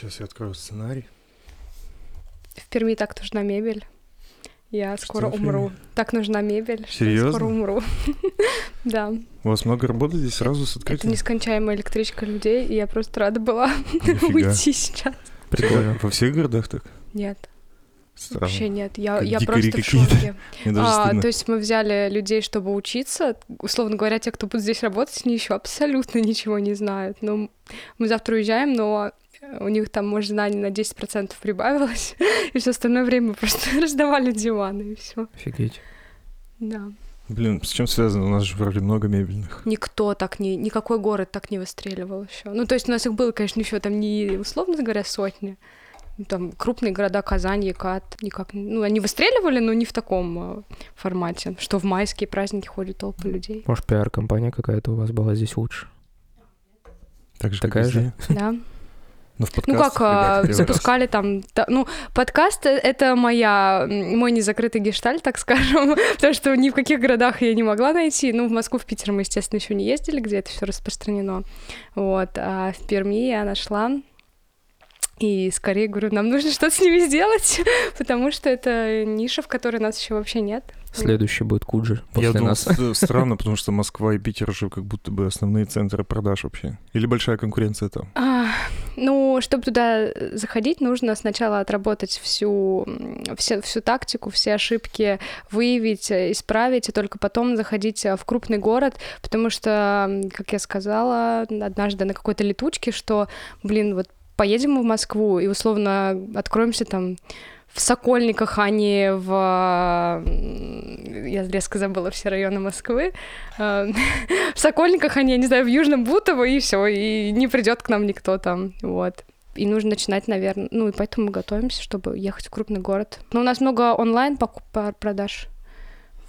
Сейчас я открою сценарий. В Перми так нужна мебель. Я Что скоро умру. Так нужна мебель. я Серьезно? Скоро умру. Да. У вас много работы здесь сразу с Это открытием? нескончаемая электричка людей, и я просто рада была уйти сейчас. Прикольно. Во всех городах так? Нет, Странно. вообще нет. Я, я просто в шоке. А, то есть мы взяли людей, чтобы учиться. Условно говоря, те, кто будут здесь работать, они еще абсолютно ничего не знают. Ну, мы завтра уезжаем, но у них там, может, знаний на 10% прибавилось, и все остальное время просто раздавали диваны, и все. Офигеть. Да. Блин, с чем связано? У нас же вроде много мебельных. Никто так не... Никакой город так не выстреливал еще. Ну, то есть у нас их было, конечно, еще там не, условно говоря, сотни. Ну, Там крупные города Казань, Екат, никак... Ну, они выстреливали, но не в таком э, формате, что в майские праздники ходят толпы людей. Может, пиар-компания какая-то у вас была здесь лучше? Так же, Такая как же? Да. Ну, в Ну подкастах, как, а, ребята, первый раз. запускали там... та- Ну, подкаст — э- это моя, мой незакрытый гештальт, так скажем, потому что ни в каких городах я не могла найти. Ну, в Москву, в Питер мы, естественно, еще не ездили, где это все распространено. Вот. А в Перми я нашла и скорее говорю, нам нужно что-то с ними сделать, потому что это ниша, в которой нас еще вообще нет. Следующий будет Куджи Я после думал, нас. странно, потому что Москва и Питер же как будто бы основные центры продаж вообще. Или большая конкуренция там. А, ну, чтобы туда заходить, нужно сначала отработать всю, все, всю тактику, все ошибки выявить, э, исправить, и только потом заходить э, в крупный город, потому что, как я сказала однажды на какой-то летучке, что, блин, вот поедем в Москву и условно откроемся там в Сокольниках, а не в... Я резко забыла все районы Москвы. Э, В Сокольниках, а не, я не знаю, в Южном Бутово, и все, и не придет к нам никто там, вот. И нужно начинать, наверное, ну и поэтому мы готовимся, чтобы ехать в крупный город. Но у нас много онлайн покуп- продаж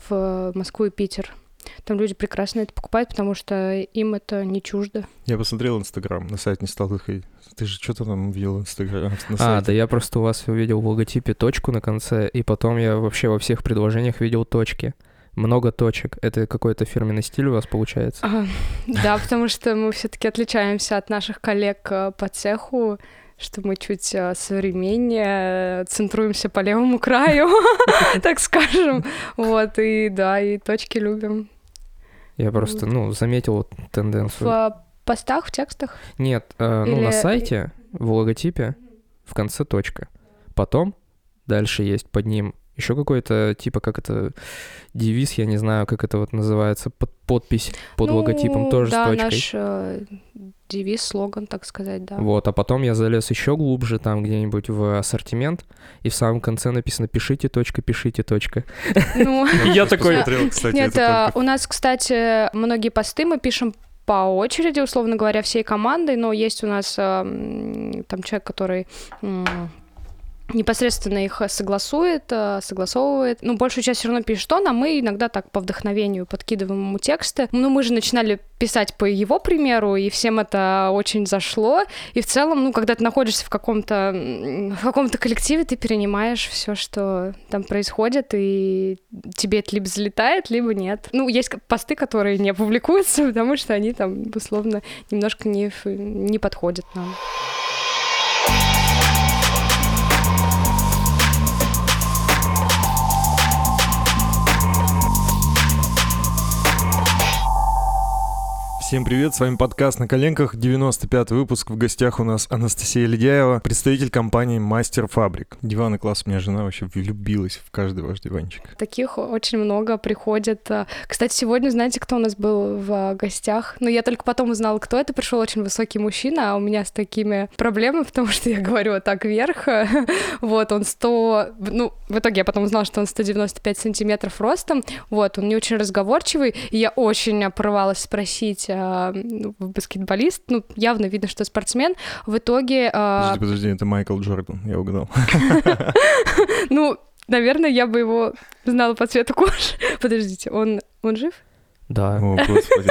в Москву и Питер. Там люди прекрасно это покупают, потому что им это не чуждо. Я посмотрел Инстаграм, на сайт не стал заходить. Ты же что-то там видел в Инстаграме? На А, сайте? да я просто у вас увидел в логотипе точку на конце, и потом я вообще во всех предложениях видел точки. Много точек. Это какой-то фирменный стиль у вас получается? А, Да, потому что мы все-таки отличаемся от наших коллег э, по цеху, что мы чуть э, современнее, э, центруемся по левому краю, так скажем. Вот, и да, и точки любим. Я просто, ну, заметил В тенденцию. э, постах, в текстах? Нет, э, ну, на сайте, в логотипе, в конце точка. Потом дальше есть под ним еще какой-то, типа, как это, девиз, я не знаю, как это вот называется, под, подпись под Ну, логотипом тоже да, с точкой. наш э, девиз, слоган, так сказать, да. Вот, а потом я залез еще глубже, там где-нибудь в ассортимент, и в самом конце написано «пишите, точка, пишите, точка». Ну, Я такой... Кстати, Нет, только у нас, кстати, многие посты мы пишем по очереди, условно говоря, всей командой, но есть у нас м, там человек, который м, непосредственно их согласует, а, согласовывает. Ну, большую часть все равно пишет он, а мы иногда так по вдохновению подкидываем ему тексты. Ну, мы же начинали писать по его примеру, и всем это очень зашло. И в целом, ну, когда ты находишься в каком-то в каком-то коллективе, ты перенимаешь все, что там происходит, и тебе это либо залетает, либо нет. Ну, есть посты, которые не публикуются, потому что они там, условно, немножко не, не подходят нам. Всем привет, с вами подкаст «На коленках», 95 выпуск. В гостях у нас Анастасия Ледяева, представитель компании «Мастер Фабрик». Диваны класс, у меня жена вообще влюбилась в каждый ваш диванчик. Таких очень много приходит. А, Кстати, сегодня, знаете, кто у нас был в а, гостях? Ну, я только потом узнала, кто это. Пришел очень высокий мужчина, а у меня с такими проблемами, потому что я говорю вот так вверх. Вот, он 100... Ну, в итоге я потом узнала, что он 195 сантиметров ростом. Вот, он не очень разговорчивый. И я очень порывалась спросить, а, баскетболист, ну, явно видно, что спортсмен. В итоге... а, Подожди, подожди, это Майкл Джордан, я угадал. Ну, наверное, я бы его знала по цвету кожи. Подождите, он, он жив? Да. О.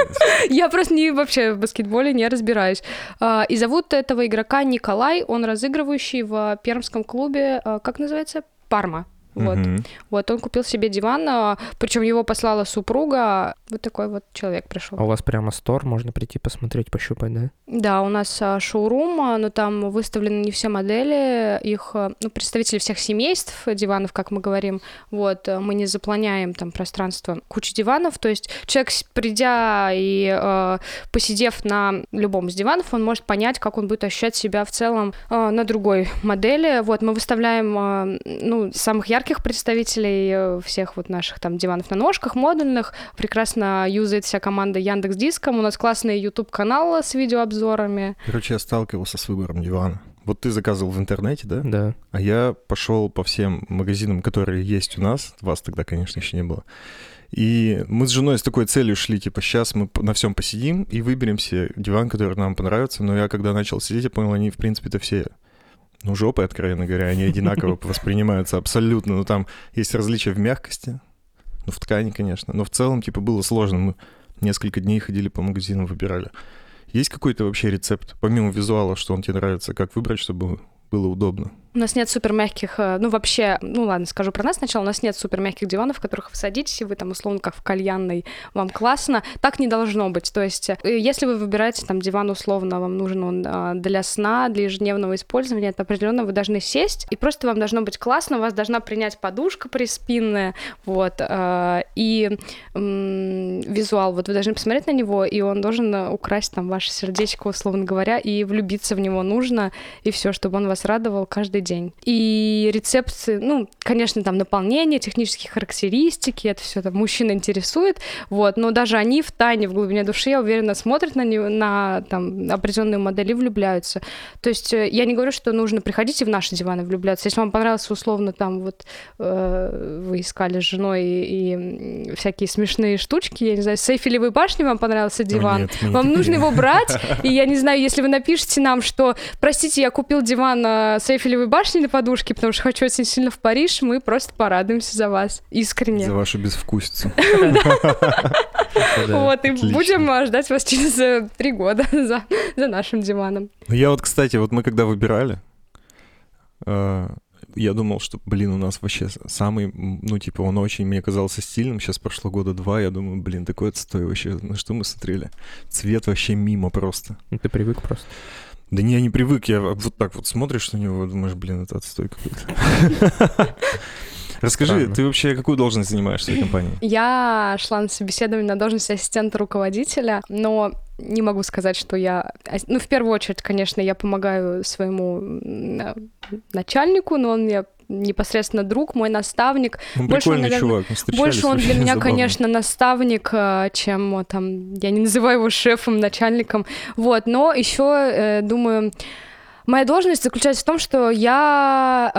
Я просто не вообще в баскетболе не разбираюсь. А, И зовут этого игрока Николай, он разыгрывающий в пермском клубе, а, как называется? Парма. Вот. Мгм. Вот, он купил себе диван, причем его послала супруга. Вот такой вот человек пришел. А у вас прямо стор, можно прийти посмотреть, пощупать, да? Да, у нас а, шоурум, а, но там выставлены не все модели, их, а, ну, представители всех семейств диванов, как мы говорим, вот, а, мы не заполняем там пространство кучи диванов, то есть человек, придя и а, посидев на любом из диванов, он может понять, как он будет ощущать себя в целом а, на другой модели, вот, мы выставляем, а, ну, самых ярких представителей э, всех вот наших там диванов на ножках, модульных, прекрасно юзает вся команда Яндекс Диском. У нас классный YouTube канал с видеообзорами. Короче, я сталкивался с выбором дивана. Вот ты заказывал в интернете, да? Да. А я пошел по всем магазинам, которые есть у нас. Вас тогда, конечно, еще не было. И мы с женой с такой целью шли, типа, сейчас мы на всем посидим и выберем себе диван, который нам понравится. Но я когда начал сидеть, я понял, они, в принципе-то, все ну, жопы, откровенно говоря, они одинаково воспринимаются абсолютно. Ну, там есть различия в мягкости, ну, в ткани, конечно. Но в целом, типа, было сложно. Мы несколько дней ходили по магазинам, выбирали. Есть какой-то вообще рецепт, помимо визуала, что он тебе нравится, как выбрать, чтобы было удобно? У нас нет супер мягких, ну вообще, ну ладно, скажу про нас сначала, у нас нет супер мягких диванов, в которых вы садитесь, и вы там условно как в кальянной, вам классно. Так не должно быть. То есть, э, если вы выбираете там диван условно, вам нужен он а, для сна, для ежедневного использования, это определенно вы должны сесть, и просто вам должно быть классно, у вас должна принять подушка приспинная, вот, а, и визуал, вот вы должны посмотреть на него, и он должен э, украсть там ваше сердечко, условно говоря, и влюбиться в него нужно, и все, чтобы он вас радовал каждый день. И рецепты, ну, конечно, там наполнение, технические характеристики, это все там мужчин интересует, вот, но даже они в тайне, в глубине души, я уверена, смотрят на, него, на там, определенную модель и влюбляются. То есть э, я не говорю, что нужно приходить и в наши диваны влюбляться. Если вам понравился условно там вот э, вы искали с женой и, и, всякие смешные штучки, я не знаю, с Эйфелевой башни вам понравился диван, О, нет, вам такие. нужно его брать, и я не знаю, если вы напишите нам, что, простите, я купил диван с Эйфелевой башней на подушке, потому что хочу очень сильно в Париж, мы просто порадуемся за вас, искренне. За вашу безвкусицу. Вот, и будем э, ждать вас через э, три года за, нашим диваном. Ну, я вот, кстати, вот мы когда выбирали, э, я думал, что, блин, у нас вообще самый, ну, типа, он очень мне казался стильным. Сейчас прошло года два, я думаю, блин, такой отстой вообще. На что мы смотрели? Цвет вообще мимо просто. Ну, Ты привык просто. Да не, я не привык, я вот так вот смотришь на него, думаешь, блин, это отстой какой-то. Расскажи, Странно. ты вообще какую должность занимаешь в своей компании? Я шла на собеседование на должность ассистента руководителя, но не могу сказать, что я... Ну, в первую очередь, конечно, я помогаю своему начальнику, но он мне непосредственно друг, мой наставник. Он Больше он, наверное, чувак, Больше он для меня, забавно. конечно, наставник, э, чем э, там, я не называю его шефом, начальником. Вот, но еще, думаю, Моя должность заключается в том, что я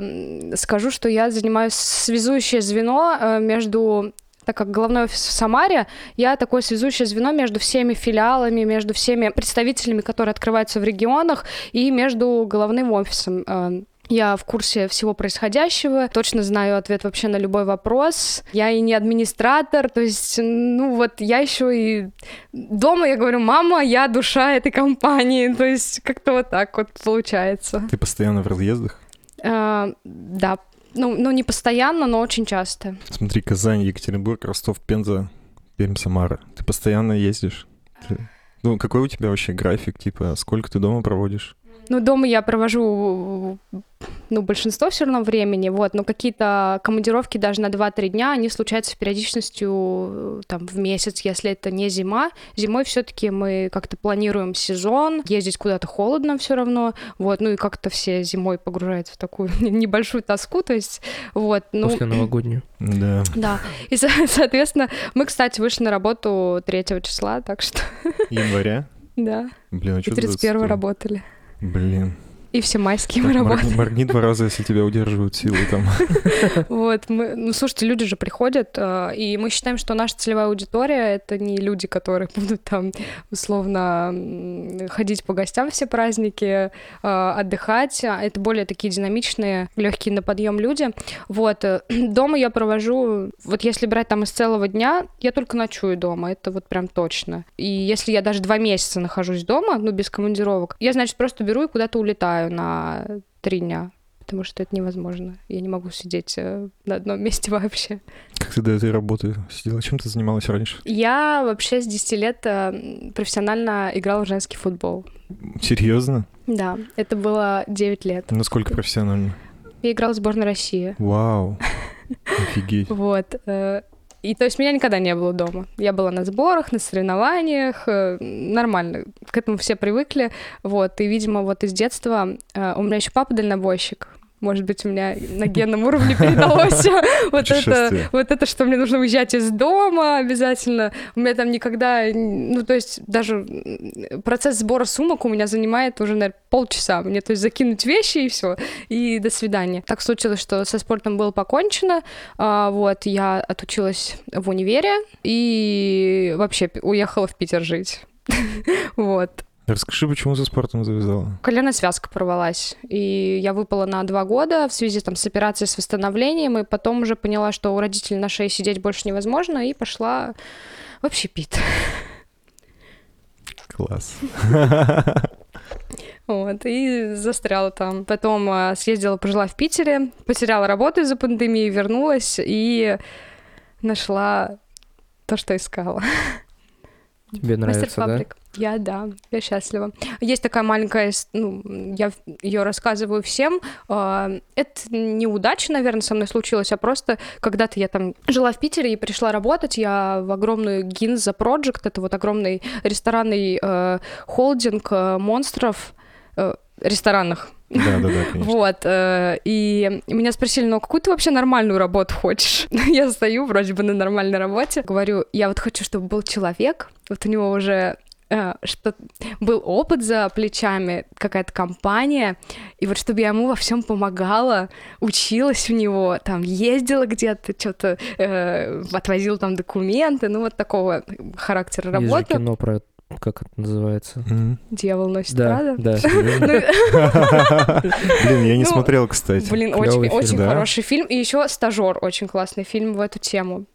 э, скажу, что я занимаюсь связующее звено э, между так как головной офис в Самаре, я такое связующее звено между всеми филиалами, между всеми представителями, которые открываются в регионах, и между головным офисом. Я в курсе всего происходящего, точно знаю ответ вообще на любой вопрос. Я и не администратор, то есть, ну вот я еще и дома я говорю, мама, я душа этой компании, то есть как-то вот так вот получается. Ты постоянно в разъездах? А, да, ну, ну не постоянно, но очень часто. Смотри, Казань, Екатеринбург, Ростов, Пенза, Пермь, Самара. Ты постоянно ездишь? Ты- Ну, какой у тебя вообще график? Типа, сколько ты дома проводишь? Ну, дома я провожу, ну, большинство все равно времени, вот, но какие-то командировки даже на 2-3 дня, они случаются с периодичностью там в месяц, если это не зима. Зимой все таки мы как-то планируем сезон, ездить куда-то холодно все равно, вот, ну и как-то все зимой погружаются в такую небольшую тоску, то есть, вот, ну... После новогоднюю. Да. Да, и, со- соответственно, мы, кстати, вышли на работу 3 числа, так что, Января? да, Блин, а что 31 работали. Блин. И все майские Так, мы моргни, работали. моргни два раза, если тебя удерживают силы там. Вот, мы, ну, слушайте, люди же приходят, э, и мы считаем, что наша целевая аудитория — это не люди, которые будут там условно ходить по гостям все праздники, э, отдыхать, а это более такие динамичные, легкие на подъем люди. Вот, э, дома я провожу, вот если брать там из целого дня, я только ночую дома, это вот прям точно. И если я даже два месяца нахожусь дома, ну, без командировок, я, значит, просто беру и куда-то улетаю на три дня. потому что это невозможно. Я не могу сидеть э, на одном месте вообще. Как ты до этой работы сидела? Чем ты занималась раньше? Я вообще с 10 лет э, профессионально играла в женский футбол. Серьезно? Да, это было 9 лет. Насколько профессионально? Я играла в сборной России. Вау. Офигеть. Вот. И то есть меня никогда не было дома. Я была на сборах, на соревнованиях, э, нормально. К этому все привыкли. Вот. И, видимо, вот из детства э, у меня еще папа дальнобойщик. Может быть, у меня на генном уровне передалось вот это, вот это, что мне нужно уезжать из дома обязательно. У меня там никогда, ну, то есть даже процесс сбора сумок у меня занимает уже, наверное, полчаса. Мне, то есть, закинуть вещи и все, и до свидания. Так случилось, что со спортом было покончено. А, Вот, я отучилась в универе и вообще уехала в Питер жить. Вот. Расскажи, почему за спортом завязала? Коленная связка порвалась, и я выпала на два года в связи там, с операцией с восстановлением, и потом уже поняла, что у родителей на шее сидеть больше невозможно, и пошла в общепит. Класс. Вот, и застряла там. Потом а, съездила, пожила в Питере, потеряла работу из-за пандемии, вернулась и нашла то, что искала. Тебе нравится, да? Я, да, я счастлива. Есть такая маленькая, ну, я ее рассказываю всем. А, Это неудача, наверное, со мной случилось, а просто когда-то я там жила в Питере и пришла работать, я в огромную Ginza Project, это вот огромный ресторанный э, холдинг э, монстров, э, ресторанных. Да, да, да, конечно. Вот, э, и меня спросили, ну, а какую ты вообще нормальную работу хочешь? я стою вроде бы на нормальной работе, говорю, я вот хочу, чтобы был человек, вот у него уже что был опыт за плечами, какая-то компания, и вот чтобы я ему во всем помогала, училась у него, там ездила где-то, что-то э, отвозила там документы, ну вот такого характера Есть же работы. кино про... Как это называется? Мгм. Дьявол носит Да, Прада. да. Блин, я не Ну, смотрел, кстати. Блин, очень, хороший фильм. И еще стажер очень классный фильм в эту тему.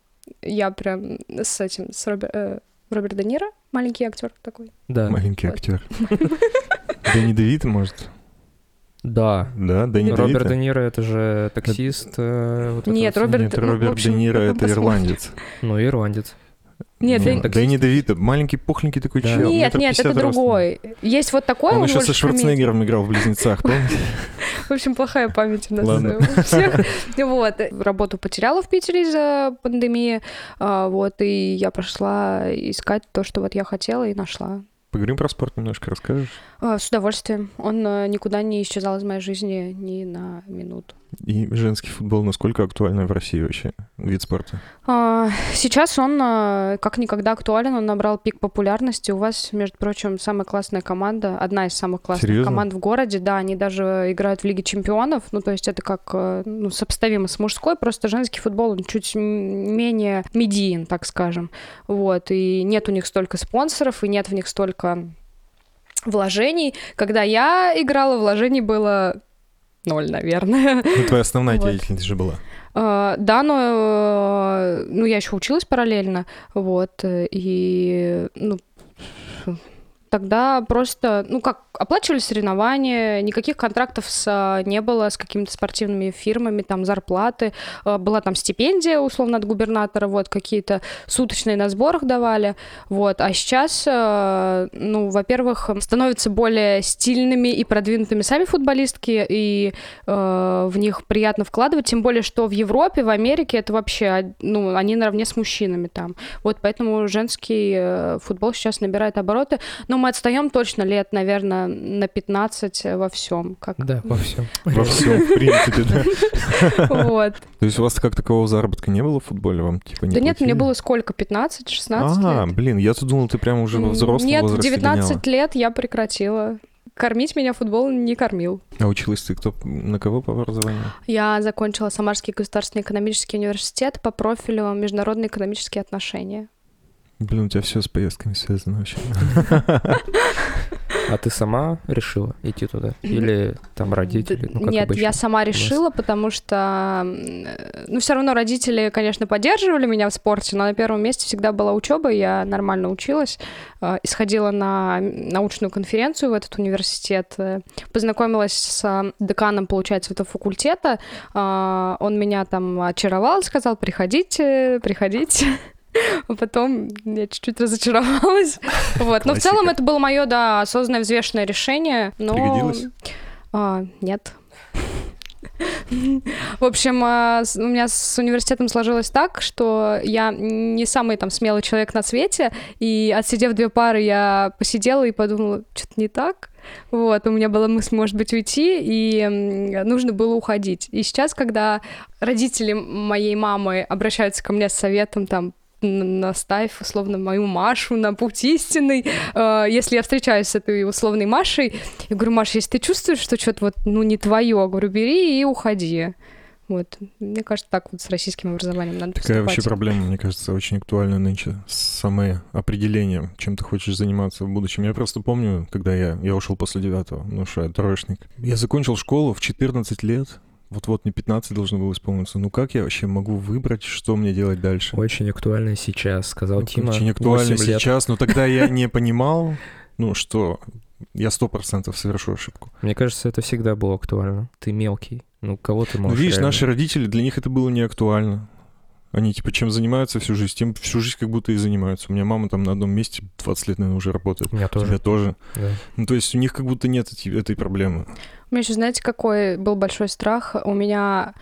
Я прям с этим, с Робер- э, Роберт Де Ниро, маленький актер такой. Да. Маленький актер. Дэнни Девита, может? Да. Да, Дэнни Роберт Де? Ниро это же таксист. э, Нет. Роберт- Нет, ну, Роберт Де Ниро — это ирландец. Ну, ирландец. Нет, Ну, Дэн- Дэнни Девита, маленький пухленький такой Да. чел. нет, нет, это ростом. другой. Есть вот такой, Он он, еще со. Шварценеггером играл в «Близнецах», помните? В общем, плохая память у нас Ладно. у всех. Вот. Работу потеряла в Питере из-за пандемии. а, Вот, и я пошла искать то, что вот я хотела, и нашла. Поговорим про спорт немножко, расскажешь? А, С удовольствием. Он э, никуда не исчезал из моей жизни ни на минуту. И женский футбол насколько актуальный в России вообще? Вид спорта. А, Сейчас он э, как никогда актуален, он набрал пик популярности. У вас, между прочим, самая классная команда, одна из самых классных Серьезно? команд в городе. Да, они даже играют в Лиге чемпионов. Ну, то есть это как э, ну, сопоставимо с мужской, просто женский футбол он чуть менее медиен, так скажем. Вот, и нет у них столько спонсоров, и нет в них столько вложений. Когда я играла, вложений было ноль, наверное. Ну, твоя основная Вот. деятельность же была. А, Да, но э, ну, я еще училась параллельно, вот, э, и ну, тогда просто, ну как, оплачивали соревнования, никаких контрактов с, а, не было с какими-то спортивными фирмами, там зарплаты, а, была там стипендия, условно, от губернатора, вот, какие-то суточные на сборах давали, вот, а сейчас, э, ну, во-первых, становятся более стильными и продвинутыми сами футболистки, и э, в них приятно вкладывать, тем более, что в Европе, в Америке это вообще, а, ну, они наравне с мужчинами там. Вот поэтому женский футбол сейчас набирает обороты, но мы отстаем точно лет, наверное, на 15 во всем. Как... Да, во всем. Во всем, в принципе, да. Вот. То есть у вас как такового заработка не было в футболе? Вам типа не Да нет, мне было сколько, 15-16 А, лет? блин, я тут думал, ты прям уже во взрослом Нет, в возрасте 19 гоняла. лет я прекратила. Кормить меня футбол не кормил. А училась ты кто, на кого по образованию? Я закончила Самарский государственный экономический университет по профилю международные экономические отношения. Блин, у тебя все с поездками связано вообще. А ты сама решила идти туда? Или там родители? Ну, как Нет, обычно? я сама решила, потому что, ну, все равно родители, конечно, поддерживали меня в спорте, но на первом месте всегда была учеба, я нормально училась, э, и сходила на научную конференцию в этот университет, э, познакомилась с э, деканом, получается, этого факультета, он меня там очаровал, сказал, приходите, приходите. А потом я чуть-чуть разочаровалась. Вот. Но в целом это было мое, да, осознанное, взвешенное решение. Но... Пригодилось? А, нет. В общем, а, у меня с университетом сложилось так, что я не самый там смелый человек на свете, и отсидев две пары, я посидела и подумала, что-то не так. Вот, у меня была мысль, может быть, уйти, и нужно было уходить. И сейчас, когда родители моей мамы обращаются ко мне с советом, там, наставь, условно, мою Машу на путь истинный. Э, Если я встречаюсь с этой условной Машей, я говорю, Маша, если ты чувствуешь, что что-то вот, ну, не твое, говорю, бери и уходи. Вот. Мне кажется, так вот с российским образованием надо Такая вообще поступать. проблема, мне кажется, очень актуальна нынче. Самое определение, чем ты хочешь заниматься в будущем. Я просто помню, когда я, я ушел после девятого, ну что, я троечник. Я закончил школу в 14 лет. Вот-вот мне 15 должно было исполниться. Ну как я вообще могу выбрать, что мне делать дальше? Очень актуально сейчас, сказал Ну, Тима. Очень актуально 8 лет. сейчас, но тогда я не понимал, ну что, я сто процентов совершу ошибку. Мне кажется, это всегда было актуально. Ты мелкий. Ну, кого ты Ну, можешь видишь, реально- наши родители, для них это было не актуально. Они, типа, чем занимаются всю жизнь, тем всю жизнь как будто и занимаются. У меня мама там на одном месте 20 лет, наверное, уже работает. У меня У тоже. тебя тоже. да. Ну, то есть у них как будто нет эти- этой проблемы. У меня еще, знаете, какой был большой страх? У меня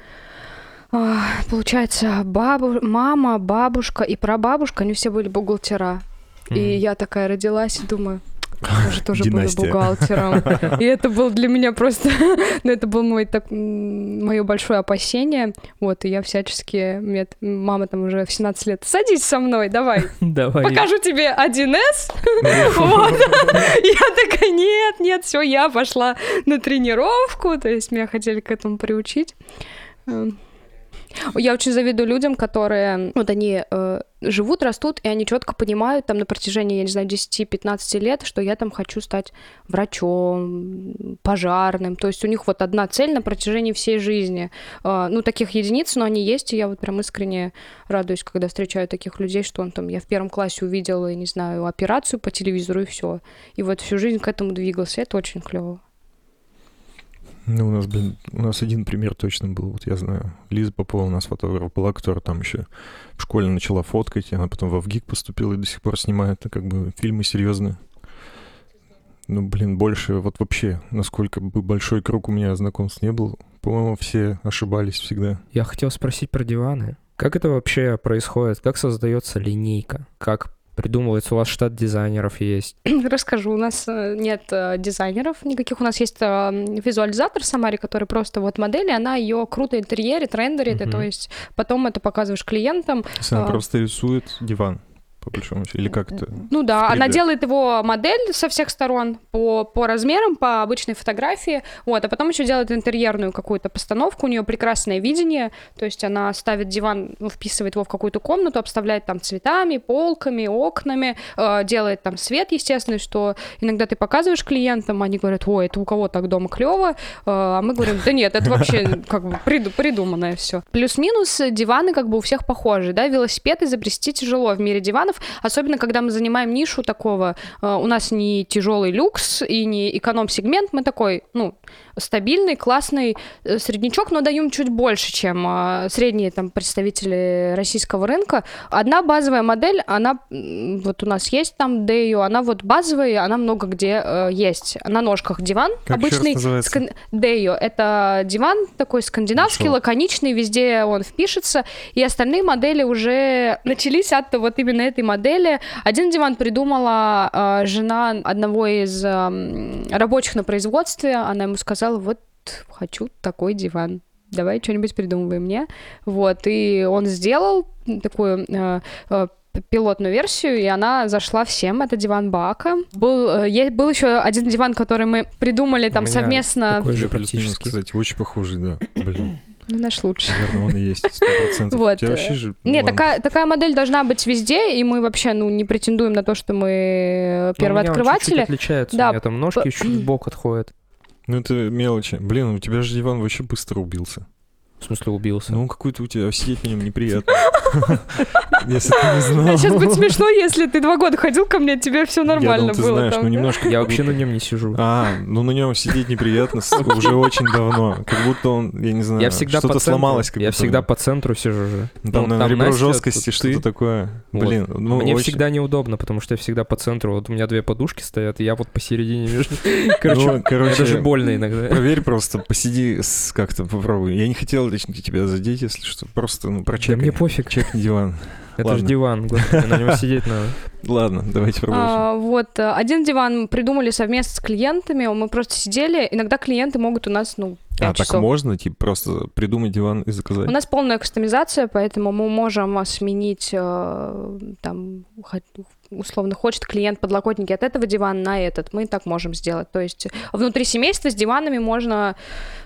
а, Получается, бабу... мама, бабушка и прабабушка, они все были бухгалтера. И Мгм. я такая родилась и думаю, тоже буду Династия. бухгалтером. И это был для меня просто, ну, это был мой так, мое большое опасение. Вот, и я всячески, мне мама там уже в 17 лет, садись со мной, давай, Давай. покажу тебе 1С. Вот. Я такая, нет, нет, все, я пошла на тренировку, то есть меня хотели к этому приучить. Я очень завидую людям, которые, вот они э, живут, растут, и они четко понимают там на протяжении, я не знаю, 10-15 лет, что я там хочу стать врачом, пожарным. То есть у них вот одна цель на протяжении всей жизни. Э, ну, таких единиц, но они есть, и я вот прям искренне радуюсь, когда встречаю таких людей, что он там, я в первом классе увидела, я не знаю, операцию по телевизору и все. И вот всю жизнь к этому двигался. Это очень клево. Ну, у нас, блин, у нас один пример точно был, вот я знаю. Лиза Попова у нас фотограф была, которая там еще в школе начала фоткать, и она потом в ВГИК поступила и до сих пор снимает, ну, как бы, фильмы серьезные. Ну, блин, больше, вот вообще, насколько бы большой круг у меня знакомств не был, по-моему, все ошибались всегда. Я хотел спросить про диваны. Как это вообще происходит? Как создается линейка? Как придумывается? У вас штат дизайнеров есть. Расскажу. У нас э, нет э, дизайнеров никаких. У нас есть э, визуализатор в Самаре, который просто вот модель, и она ее круто интерьерит, рендерит, и Мгм. то есть потом это показываешь клиентам. То есть она А. просто рисует диван, по большому счету, или как это? Ну да, она 3D. делает его модель со всех сторон по, по размерам, по обычной фотографии, вот, а потом еще делает интерьерную какую-то постановку, у нее прекрасное видение, то есть она ставит диван, ну, вписывает его в какую-то комнату, обставляет там цветами, полками, окнами, э, делает там свет, естественно, что иногда ты показываешь клиентам, они говорят, ой, это у кого так дома клево, а мы говорим, да нет, это вообще как бы приду- придуманное все. Плюс-минус э, диваны как бы у всех похожи, да, велосипед изобрести тяжело в мире диванов, особенно когда мы занимаем нишу такого, э, у нас не тяжелый люкс и не эконом-сегмент, мы такой, ну, стабильный, классный э, среднячок, но даем чуть больше, чем э, средние там представители российского рынка. Одна базовая модель, она вот у нас есть там Дею, она вот базовая, она много где э, есть. На ножках диван Как обычный. скан- Дею это диван такой скандинавский, Хорошо. лаконичный, везде он впишется, и остальные модели уже начались от вот именно этой модели. Один диван придумала э, жена одного из эм, рабочих на производстве, она ему сказала, вот хочу такой диван. Давай что-нибудь придумывай мне. Вот, и он сделал такую э, э, пилотную версию, и она зашла всем. Это диван Бака. Был, э, был еще один диван, который мы придумали там меня совместно. такой же практически. кстати, очень похожий, да. Блин. Ну, наш лучший. Наверное, он и есть, сто процентов. Вот. У тебя вообще же... Нет, такая, такая модель должна быть везде, и мы вообще, ну, не претендуем на то, что мы Ну, у меня он чуть-чуть первооткрыватели. отличается. Да, У меня там ножки чуть в бок отходят. Ну, это мелочи. Блин, у тебя же диван вообще быстро убился. В смысле убился. Ну, какой-то у тебя сидеть на нем неприятно. Если ты не знал. Сейчас будет смешно, если ты два года ходил ко мне, тебе все нормально было. знаешь, там, ну немножко... Я вообще на нем не сижу. А, ну на нем сидеть неприятно уже очень давно. Как будто он, я не знаю, что-то сломалось. как Я всегда по центру сижу же. Ну, Там, Ну, наверное, ребро жесткости, что-то такое. Блин, ну Мне всегда неудобно, потому что я всегда по центру. Вот у меня две подушки стоят, и я вот посередине между... Короче, Ну, короче, даже больно иногда. Проверь просто, посиди, как-то попробуй. Я не хотел лично тебя задеть, если что. Просто, ну, Да прочекай. мне пофиг. Чекни диван. Это же диван, господи, на нем сидеть надо. Ладно, давайте продолжим. А, вот, э, один диван мы придумали совместно с клиентами, мы просто сидели, иногда клиенты могут у нас, ну, А, 5 так часов. можно, типа, просто придумать диван и заказать? У нас полная кастомизация, поэтому мы можем сменить, э, там, условно, хочет клиент подлокотники от этого дивана на этот, мы так можем сделать. То есть внутри семейства с диванами можно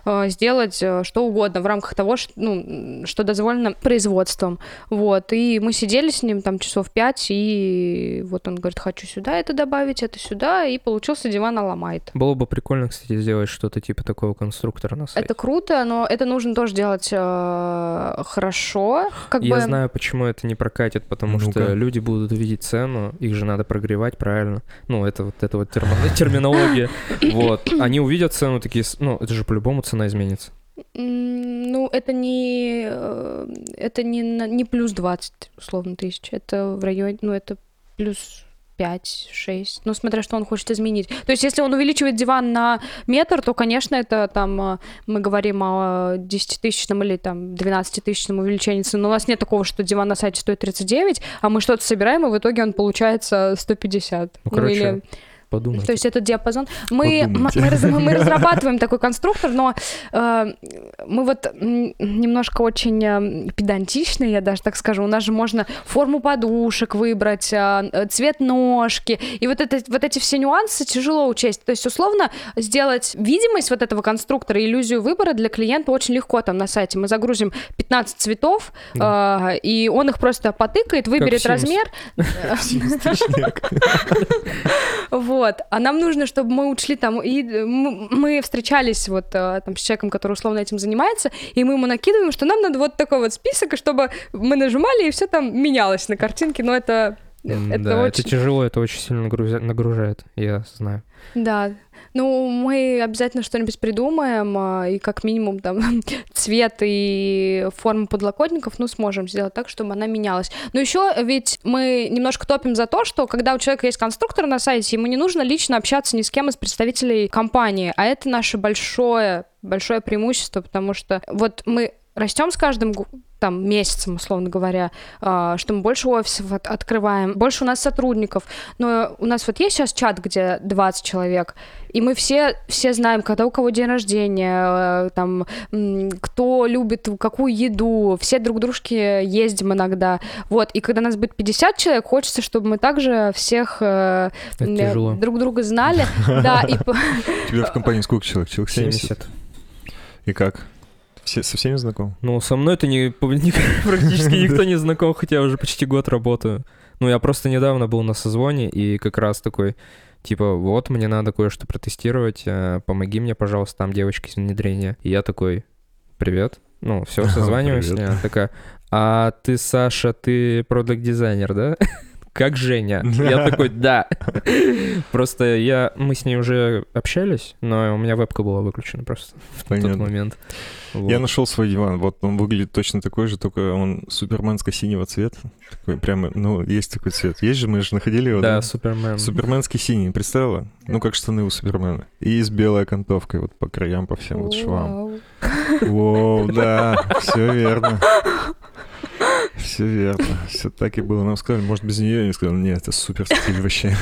э, сделать э, что угодно в рамках того, ш- ну, что дозволено производством. Вот, и мы сидели с ним там часов пять, и вот он говорит, хочу сюда это добавить, это сюда, и получился диван Аламайт. Было бы прикольно, кстати, сделать что-то типа такого конструктора на сайте. Это круто, но это нужно тоже делать э, хорошо. Как Я бы... знаю, почему это не прокатит, потому Ну-ка. что люди будут видеть цену, их же надо прогревать правильно. Ну, это вот эта вот термо- терминология. Вот. Они увидят цену, такие, ну, это же по-любому цена изменится. Ну, это не, э, это не, не плюс 20, условно, тысяч. Это в районе, ну, это плюс 5-6. Ну, смотря что он хочет изменить. То есть, если он увеличивает диван на метр, то, конечно, это там э, мы говорим о 10-тысячном или там 12-тысячном увеличении цены. Но у нас нет такого, что диван на сайте стоит 39, а мы что-то собираем, и в итоге он получается 150. Ну, короче, или Подумайте. то есть этот диапазон. Мы, мы, мы разрабатываем такой конструктор, но э, мы вот немножко очень э, педантичные, я даже так скажу. У нас же можно форму подушек выбрать, э, э, цвет ножки. И вот, это, вот эти все нюансы тяжело учесть. То есть, условно, сделать видимость вот этого конструктора, иллюзию выбора для клиента очень легко там на сайте. Мы загрузим 15 цветов, э, и он их просто потыкает, выберет размер, Симметричняк. Вот. А нам нужно, чтобы мы учли там, и м- мы встречались вот э, там с человеком, который условно этим занимается, и мы ему накидываем, что нам надо вот такой вот список, и чтобы мы нажимали, и все там менялось на картинке, но это... М, Это да, очень... это тяжело, это очень сильно нагружает, я знаю. Да. Ну, мы обязательно что-нибудь придумаем, а, и как минимум там цвет и форму подлокотников, ну, сможем сделать так, чтобы она менялась. Но еще ведь мы немножко топим за то, что когда у человека есть конструктор на сайте, ему не нужно лично общаться ни с кем из представителей компании, а это наше большое, большое преимущество, потому что вот мы растем с каждым там месяцем, условно говоря, а, что мы больше офисов от- открываем, больше у нас сотрудников. Но у нас вот есть сейчас чат, где 20 человек, и мы все, все знаем, когда у кого день рождения, э, там, кто любит какую еду, все друг к дружке ездим иногда. Вот, и когда нас будет 50 человек, хочется, чтобы мы также всех э, друг друга знали. Да, и тебя в компании сколько человек? Человек 70? 70. И как? Все, со всеми знаком? Ну, со мной-то не, ни- практически никто не знаком, хотя я уже почти год работаю. Ну, я просто недавно был на созвоне и как раз такой, типа, вот, мне надо кое-что протестировать, э, помоги мне, пожалуйста, там девочка из внедрения. И я такой, привет. Ну, все, созваниваемся. Она такая, а ты, Саша, ты продакт-дизайнер, да? Как Женя? Я такой, да. Просто я, мы с ней уже общались, но у меня вебка была выключена просто в тот момент. Вот. Я нашел свой диван. Вот он выглядит точно такой же, только он суперменско-синего цвета. Такой прямо, ну, есть такой цвет. Есть же, мы же находили его, Да, да? Супермен. Суперменский синий, представила? Ну, как штаны у Супермена. И с белой окантовкой вот по краям, по всем вот швам. Вау. Воу, да, все верно. Все верно. Все так и было. Нам сказали, может, без нее. Я сказал, нет, это супер стиль вообще.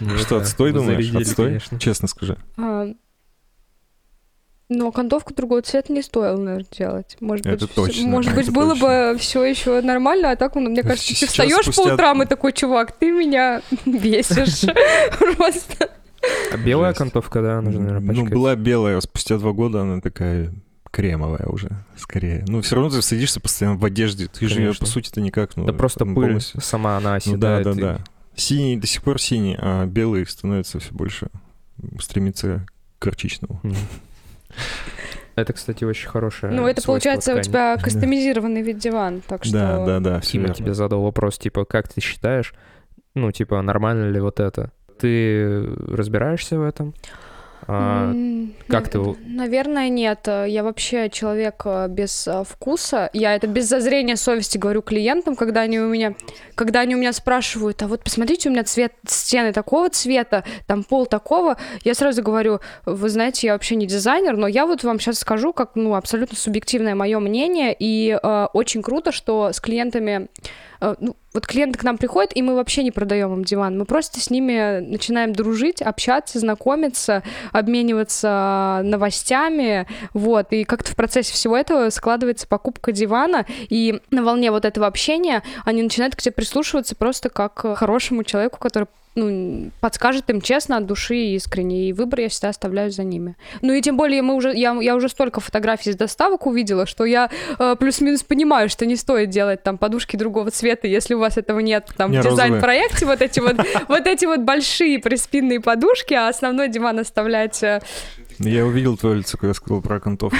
Ну, Что, отстой думаешь? Отстой? Честно скажи. А, Но окантовку другого цвета не стоило, наверное, делать. Может Это быть, точно, всё- может быть, было точно. бы все еще нормально, а так, ну, мне кажется, ты Сейчас встаешь по спустя- утрам и такой, чувак, ты меня бесишь. Просто. А белая окантовка, да, нужно, наверное, Ну, была белая, спустя два года она такая кремовая уже, скорее. Ну, все равно ты садишься постоянно в одежде. Ты же, Конечно. по сути-то никак, ну... Да просто пыль полностью- сама она Ну да, оседает. да, и- да. Синий до сих пор синий, а белый становится все больше стремится к горчичному. Это, кстати, очень хорошее Ну, это получается у ткани. тебя кастомизированный вид диван, так что... Да, да, да, все Тима тебе задал вопрос, типа, как ты считаешь, ну, типа, нормально ли вот это? Ты разбираешься в этом? А, как нав- ты Наверное, нет. Я вообще человек э, без э, вкуса. Я это без зазрения совести говорю клиентам, когда они у меня, когда они у меня спрашивают, а вот посмотрите, у меня цвет стены такого цвета, там пол такого. Я сразу говорю, вы знаете, я вообще не дизайнер, но я вот вам сейчас скажу, как ну абсолютно субъективное мое мнение, и э, очень круто, что с клиентами э, ну, вот клиенты к нам приходят, и мы вообще не продаем им диван. Мы просто с ними начинаем дружить, общаться, знакомиться, обмениваться новостями, вот, и как-то в процессе всего этого складывается покупка дивана, и на волне вот этого общения они начинают к тебе прислушиваться просто как к хорошему человеку, который ну, подскажет им честно, от души и искренне, и выбор я всегда оставляю за ними. Ну и тем более мы уже, я, я уже столько фотографий из доставок увидела, что я э, плюс-минус понимаю, что не стоит делать там подушки другого цвета, если у вас этого нет там Не в дизайн-проекте, вот эти вот, вот эти вот большие приспинные подушки, а основной диван оставлять э, Я увидел твое лицо, когда сказал про окантовку.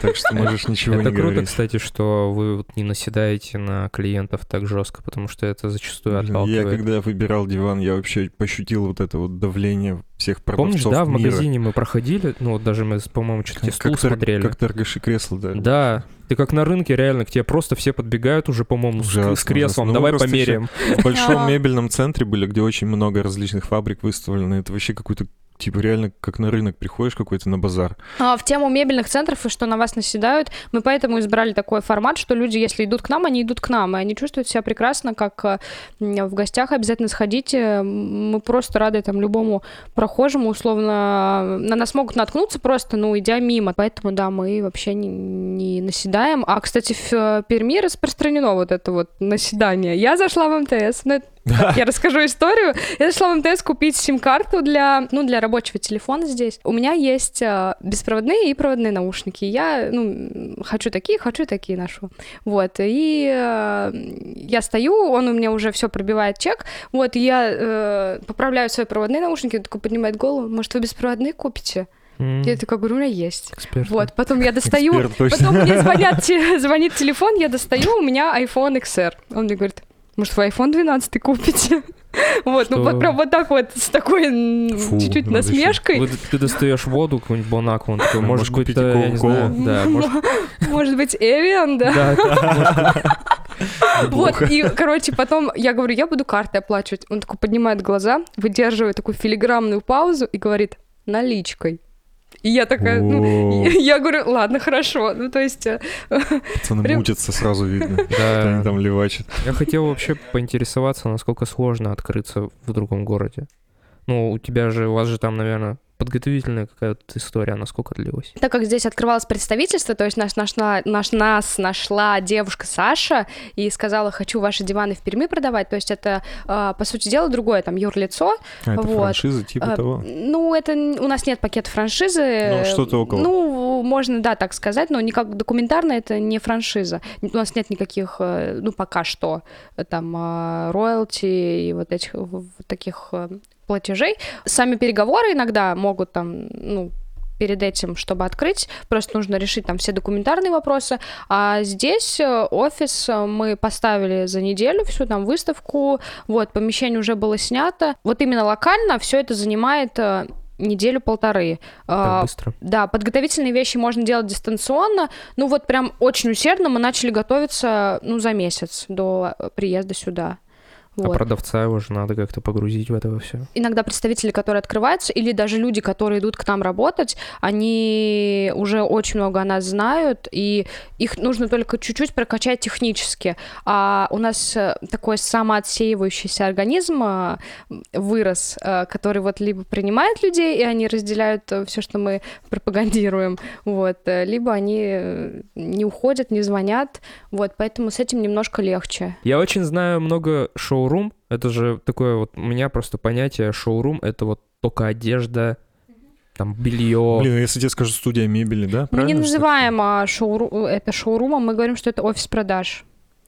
Так что можешь ничего Это не круто, говорить. кстати, что вы вот не наседаете на клиентов так жестко, потому что это зачастую Блин, Я отталкивает. когда выбирал диван, я вообще пощутил вот это вот давление всех Помнишь, продавцов да, в магазине мы проходили, ну вот даже мы, по-моему, что-то Как, стул смотрели. как торгаши кресла, да. Да, ты как на рынке реально, к тебе просто все подбегают уже, по-моему, с, Ужасно, с креслом. ужасно. Ну, Давай просто померяем. В большом мебельном центре были, где очень много различных фабрик выставлено. Это вообще какой-то, типа, реально как на рынок приходишь какой-то на базар. А, В тему мебельных центров и что на вас наседают, мы поэтому избрали такой формат, что люди, если идут к нам, они идут к нам, и они чувствуют себя прекрасно, как э, в гостях. Обязательно сходите, мы просто рады там любому прохожему, условно, на нас могут наткнуться просто, ну, идя мимо. Поэтому, да, мы вообще не, не наседаем. А, кстати, в э, Перми распространено вот это вот наседание. Я зашла в МТС, ну, это я расскажу историю. Я зашла в МТС купить сим-карту для, ну, для рабочего телефона здесь. У меня есть э, беспроводные и проводные наушники. Я, ну, хочу такие, хочу такие ношу. Вот. И э, я стою, он у меня уже все пробивает чек. Вот, я э, поправляю свои проводные наушники, он такой поднимает голову. Может, вы беспроводные купите? М, Я такая говорю, у меня есть. эксперт. Вот, потом я достаю, Эксперт точно. потом мне звонят, звонит телефон, я достаю, у меня iPhone XR. Он мне говорит, может, вы iPhone 12 купите? Вот, ну вот прям вот так вот, с такой Фу, чуть-чуть насмешкой. Вот ты достаешь воду, какую-нибудь Бонакву, он такой, может может, быть, э, я не знаю, Кока-Колу? да, может, Может быть, Evian, да? да, да, Вот, и, короче, потом я говорю, я буду картой оплачивать. Он такой поднимает глаза, выдерживает такую филиграммную паузу и говорит, наличкой. И я такая, ну, я говорю, ладно, хорошо. Ну, то есть, э, Пацаны прям- мутятся, сразу видно. что да. они там левачат. Я хотел вообще поинтересоваться, насколько сложно открыться в другом городе. Ну, у тебя же, у вас же там, наверное, подготовительная какая-то история, насколько длилась? Так как здесь открывалось представительство, то есть наш, нашла, наш, нас нашла девушка Саша и сказала, хочу ваши диваны в Перми продавать, то есть это, а, по сути дела, другое, там, юрлицо. А, это Вот. франшиза типа А, того. Ну, это у нас нет пакета франшизы. Ну, что-то около. Ну, можно, да, так сказать, но никак документарно это не франшиза. У нас нет никаких, э, ну, пока что, там, а, роялти и вот этих вот таких э, платежей. Сами переговоры иногда могут там, ну, перед этим, чтобы открыть, просто нужно решить там все документарные вопросы. А здесь э, офис э, мы поставили за неделю всю там выставку, вот помещение уже было снято. Вот именно локально все это занимает э, неделю-полторы. Так А, быстро. да, подготовительные вещи можно делать дистанционно. Ну вот прям очень усердно мы начали готовиться, ну, за месяц до приезда сюда. А Вот. продавца его же надо как-то погрузить в это все. Иногда представители, которые открываются, или даже люди, которые идут к нам работать, они уже очень много о нас знают, и их нужно только чуть-чуть прокачать технически. А у нас э, такой самоотсеивающийся организм э, вырос, э, который вот либо принимает людей, и они разделяют все, что мы пропагандируем, вот, либо они не уходят, не звонят, вот, поэтому с этим немножко легче. Я очень знаю много шоурум. Это же такое вот у меня просто понятие шоурум. Это вот только одежда там белье. Блин, если тебе скажу студия мебели, да? Мы не Правильно, называем а, шоуру- это шоурумом, мы говорим, что это офис продаж.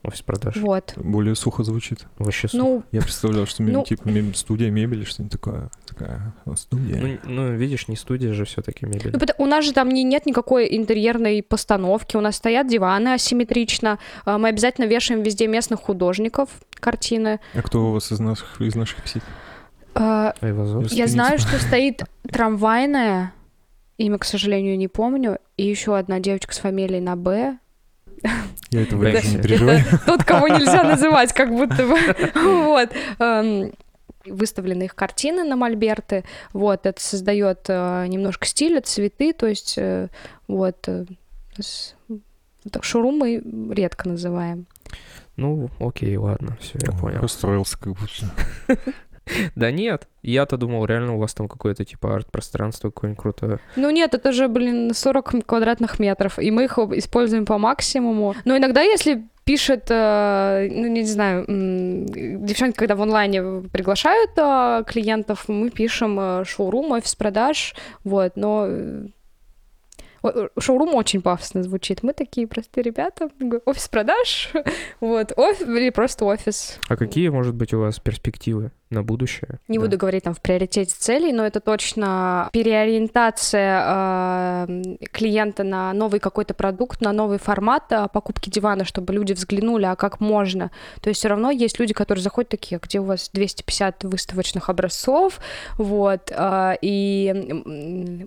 Офис продаж. Вот. Более сухо звучит. Вообще супер. Ну, Я представлял, что Ну- типа мебель- студия мебели, что-нибудь такое. Такая студия. Ну, ну, видишь, не студия же все-таки мебель. Ну, у нас же там не, нет никакой интерьерной постановки, у нас стоят диваны асимметрично, а, мы обязательно вешаем везде местных художников картины. А кто у вас из наших, из наших псих? А, Айвазовский. Я знаю, что стоит трамвайная, имя, к сожалению, не помню, и еще одна девочка с фамилией на Б. Я это вырежу, Да. не переживай. Тот, кого нельзя называть, как будто бы. Вот. Эм, Выставлены их картины на мольберты. Вот, это создает э, немножко стиля, цветы, то есть э, вот э, с- так, шоурум мы редко называем. Ну, окей, ладно, все, я понял. Расстроился как будто. Да нет, я-то думал, реально у вас там какое-то типа арт-пространство какое-нибудь крутое. Ну нет, это же, блин, 40 квадратных метров, и мы их используем по максимуму. Но иногда, если пишет, э, ну, не знаю, девчонки, когда в онлайне приглашают э, клиентов, мы пишем э, шоурум, офис продаж, вот, но шоурум очень пафосно звучит. Мы такие простые ребята, офис продаж, вот, офис, или просто офис. А какие, может быть, у вас перспективы на будущее? Не Да. буду говорить там в приоритете целей, но это точно переориентация э, клиента на новый какой-то продукт, на новый формат э, покупки дивана, чтобы люди взглянули, а как можно. То есть все равно есть люди, которые заходят такие, «А где у вас 250 выставочных образцов, вот, э, и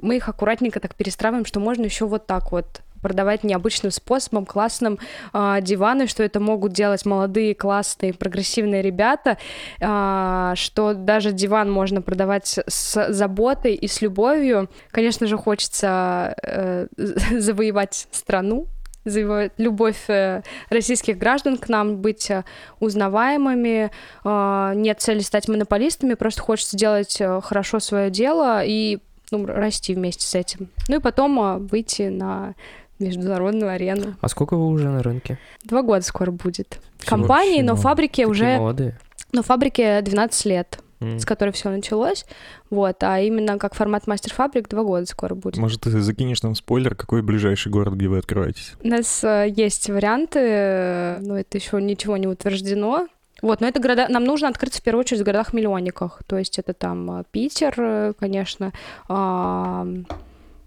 мы их аккуратненько так перестраиваем, что можно еще вот так вот продавать необычным способом, классным э, диваны, что это могут делать молодые, классные, прогрессивные ребята, а, что даже диван можно продавать с заботой и с любовью. Конечно же, хочется э, завоевать страну, завоевать любовь э, российских граждан к нам, быть э, узнаваемыми. А, Нет цели стать монополистами, просто хочется делать э, хорошо свое дело и ну, расти вместе с этим. Ну и потом э, выйти на международную арену. А сколько вы уже на рынке? Два года скоро будет. Всего Компании, но фабрике Такие уже... молодые. Но фабрике 12 лет. М. с которой все началось. Вот, а именно как формат мастер-фабрик два года скоро будет. Может, ты закинешь нам спойлер, какой ближайший город, где вы открываетесь? У нас э, есть варианты, э, но это еще ничего не утверждено. Вот, но это города, нам нужно открыться в первую очередь в городах-миллионниках. То есть это там э, Питер, э, конечно, э,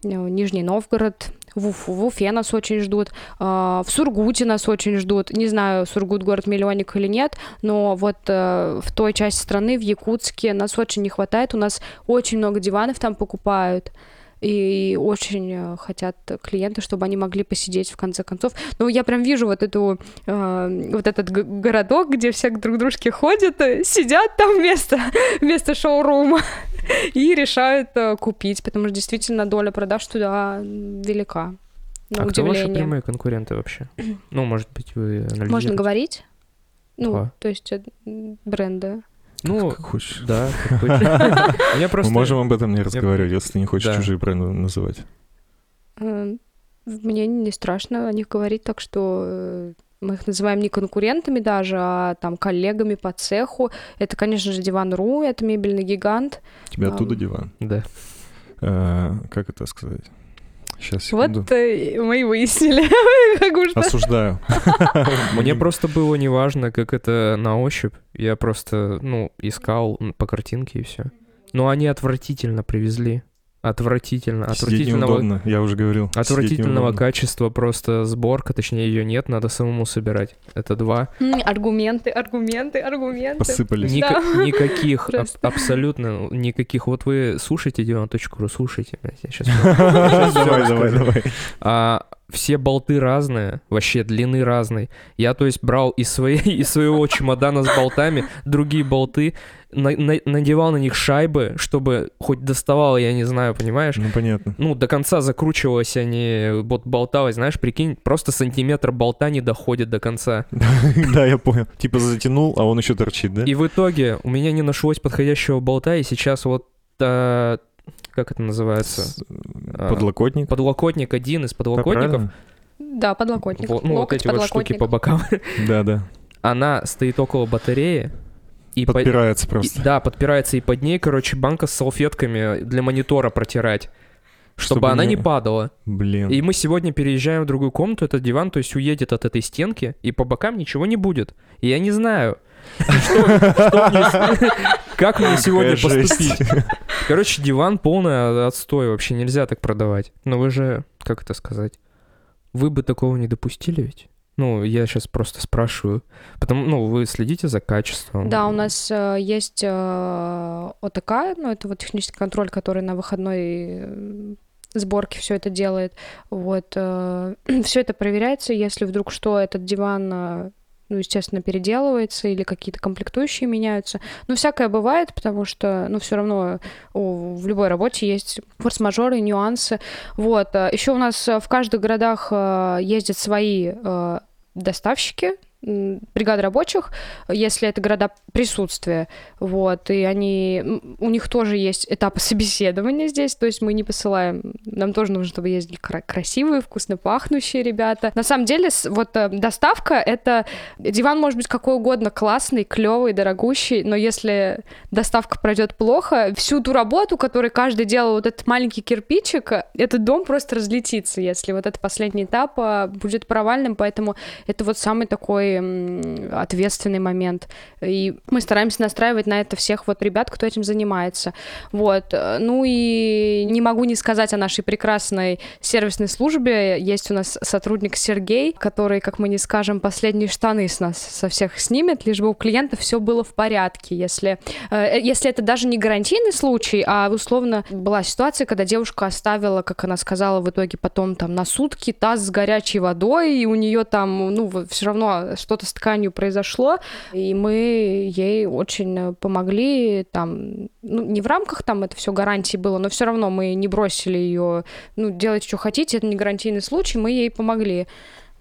Нижний Новгород, в, Уф- в Уфе нас очень ждут, а, в Сургуте нас очень ждут. Не знаю, Сургут город-миллионник или нет, но вот э, в той части страны, в Якутске, нас очень не хватает. У нас очень много диванов там покупают. И очень э, хотят клиенты, чтобы они могли посидеть в конце концов. Ну, я прям вижу вот эту, э, вот этот городок, где все друг дружке ходят, э, сидят там вместо, вместо шоурума и решают э, купить, потому что действительно доля продаж туда велика. На а кто ваши прямые конкуренты вообще? Ну, может быть, вы Можно говорить? Ну, то есть э, бренды. Ну, Как хочешь. да, как хочешь. Мы можем об этом не разговаривать, если ты не хочешь Да. чужие бренды называть. Э, Мне не страшно о них говорить, так что э, мы их называем не конкурентами даже, а там коллегами по цеху. Это, конечно же, Диван.ру, это мебельный гигант. У тебя Ам. оттуда диван. Да. Э, Как это сказать? Сейчас, секунду. Вот э, мы и выяснили, Осуждаю. Мне просто было неважно, как это на ощупь. Я просто, ну, искал по картинке и все. Но они отвратительно привезли. Отвратительно. Отвратительного, я уже говорил. Отвратительного качества просто сборка, точнее ее нет, надо самому собирать. Это два. Аргументы, аргументы, аргументы. Посыпались. Ника- Да. Никаких, аб- абсолютно никаких. Вот вы слушайте диван.ру, слушайте. блядь, Я сейчас Давай, давай, давай. А, все болты разные, вообще длины разные. Я, то есть, брал из, своей, из своего чемодана с болтами другие болты, на- на- надевал на них шайбы, чтобы хоть доставало, я не знаю, понимаешь? Ну, понятно. Ну, до конца закручивалось, а не вот болталось, знаешь, прикинь, просто сантиметр болта не доходит до конца. Да, я понял. Типа затянул, а он еще торчит, да? И в итоге у меня не нашлось подходящего болта, и сейчас вот, а, как это называется, С- А, Подлокотник. подлокотник один из подлокотников? Да, подлокотник. вот, ну, вот Локоть, эти вот штуки по бокам, Да, да. она стоит около батареи, и по- Подпирается и- просто. да, подпирается и под ней, короче, банка с салфетками для монитора протирать. чтобы, Чтобы она не... не- падала. Блин. И мы сегодня переезжаем в другую комнату, этот диван, то есть уедет от этой стенки, и по бокам ничего не будет. И я не знаю, как мне сегодня поступить. Короче, диван полный отстой, вообще нельзя так продавать. Но вы же, как это сказать, вы бы такого не допустили ведь? Ну, я сейчас просто спрашиваю. Потому, ну, вы следите за качеством. Да, у нас э, есть э, ОТК, ну это вот технический контроль, который на выходной э, сборке все это делает. Вот все это проверяется, если вдруг что, этот диван э, ну, естественно, переделывается или какие-то комплектующие меняются. Ну, всякое бывает, потому что, ну, все равно у- в любой работе есть форс-мажоры, нюансы. Вот. Еще у нас э, в каждых городах э, ездят свои доставщики, м, бригада рабочих, если это города присутствия, вот, и они, у них тоже есть этапы собеседования здесь, то есть мы не посылаем, нам тоже нужно, чтобы ездили кра- красивые, вкусно пахнущие ребята. На самом деле, вот э, доставка, это, диван может быть какой угодно классный, клевый, дорогущий, но если доставка пройдет плохо, всю ту работу, которую каждый делал, вот этот маленький кирпичик, этот дом просто разлетится, если вот этот последний этап э, будет провальным, поэтому это вот самый такой ответственный момент. И мы стараемся настраивать на это всех вот ребят, кто этим занимается. Вот. Ну и не могу не сказать о нашей прекрасной сервисной службе. Есть у нас сотрудник Сергей, который, как мы не скажем, последние штаны с нас со всех снимет, лишь бы у клиента все было в порядке. Если, э, если это даже не гарантийный случай, а условно была ситуация, когда девушка оставила, как она сказала, в итоге потом там на сутки таз с горячей водой, и у нее там, ну, все равно что-то с тканью произошло, и мы ей очень помогли, там, ну, не в рамках там это все гарантии было, но все равно мы не бросили ее, ну, делайте, что хотите, это не гарантийный случай, мы ей помогли.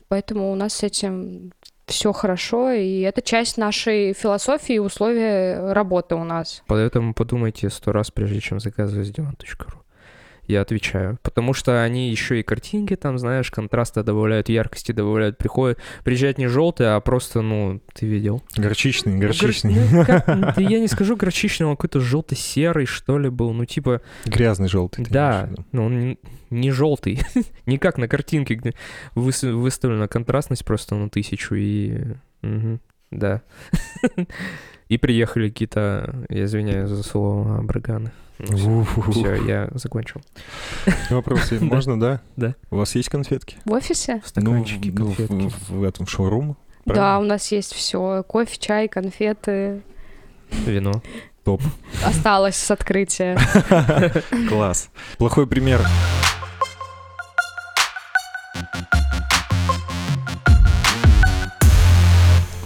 Поэтому у нас с этим все хорошо, и это часть нашей философии и условия работы у нас. Поэтому подумайте сто раз, прежде чем заказывать с divan.ru. Я отвечаю. Потому что они еще и картинки там, знаешь, контраста добавляют, яркости добавляют. Приходят, приезжают не желтые, а просто, ну, ты видел. Горчичный, Гор- горчичный. ну, как- да я не скажу горчичный, он какой-то желто-серый, что ли, был. Ну, типа, Грязный желтый. ты да, ну, он не, не желтый. не как на картинке, где выс- выставлена контрастность просто на тысячу и... мгм, да. и приехали какие-то, я извиняюсь за слово, абраганы. Все, я закончил. Вопросы можно, да? Да. У вас есть конфетки? В офисе? Стаканчики, ну, в- конфетки. в, в этом шоурум. Да, у нас есть все. Кофе, чай, конфеты. Вино. Осталось с открытия. Класс. Плохой пример.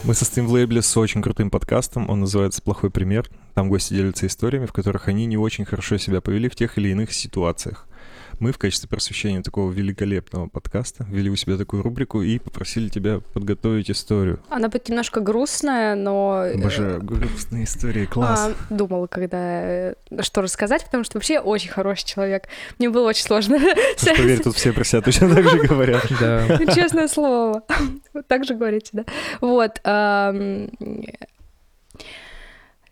Мы состоим в лейбле с очень крутым подкастом. Он называется «Плохой пример». Там гости делятся историями, в которых они не очень хорошо себя повели в тех или иных ситуациях. Мы в качестве просвещения такого великолепного подкаста ввели у себя такую рубрику и попросили тебя подготовить историю. Она будет немножко грустная, но... э, Обожаю грустные истории, класс. а, думала, когда э, что рассказать, потому что вообще я очень хороший человек. Мне было очень сложно. Уж поверь, тут все про себя точно так же говорят. Да. Честное слово. Так же говорите, да? Вот. ам,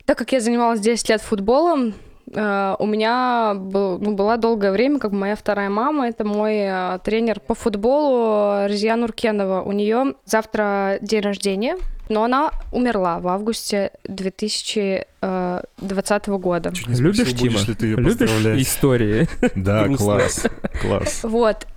Так как я занималась 10 лет футболом, э, у меня был- ну, была долгое время, как моя вторая мама, это мой э, тренер по футболу Резия Нуркенова. У нее завтра день рождения, но она умерла в августе 2020 года. Чуть не Любишь, спросил, будешь Тима? ли ты ее Любишь истории? Да, класс, класс. Вот.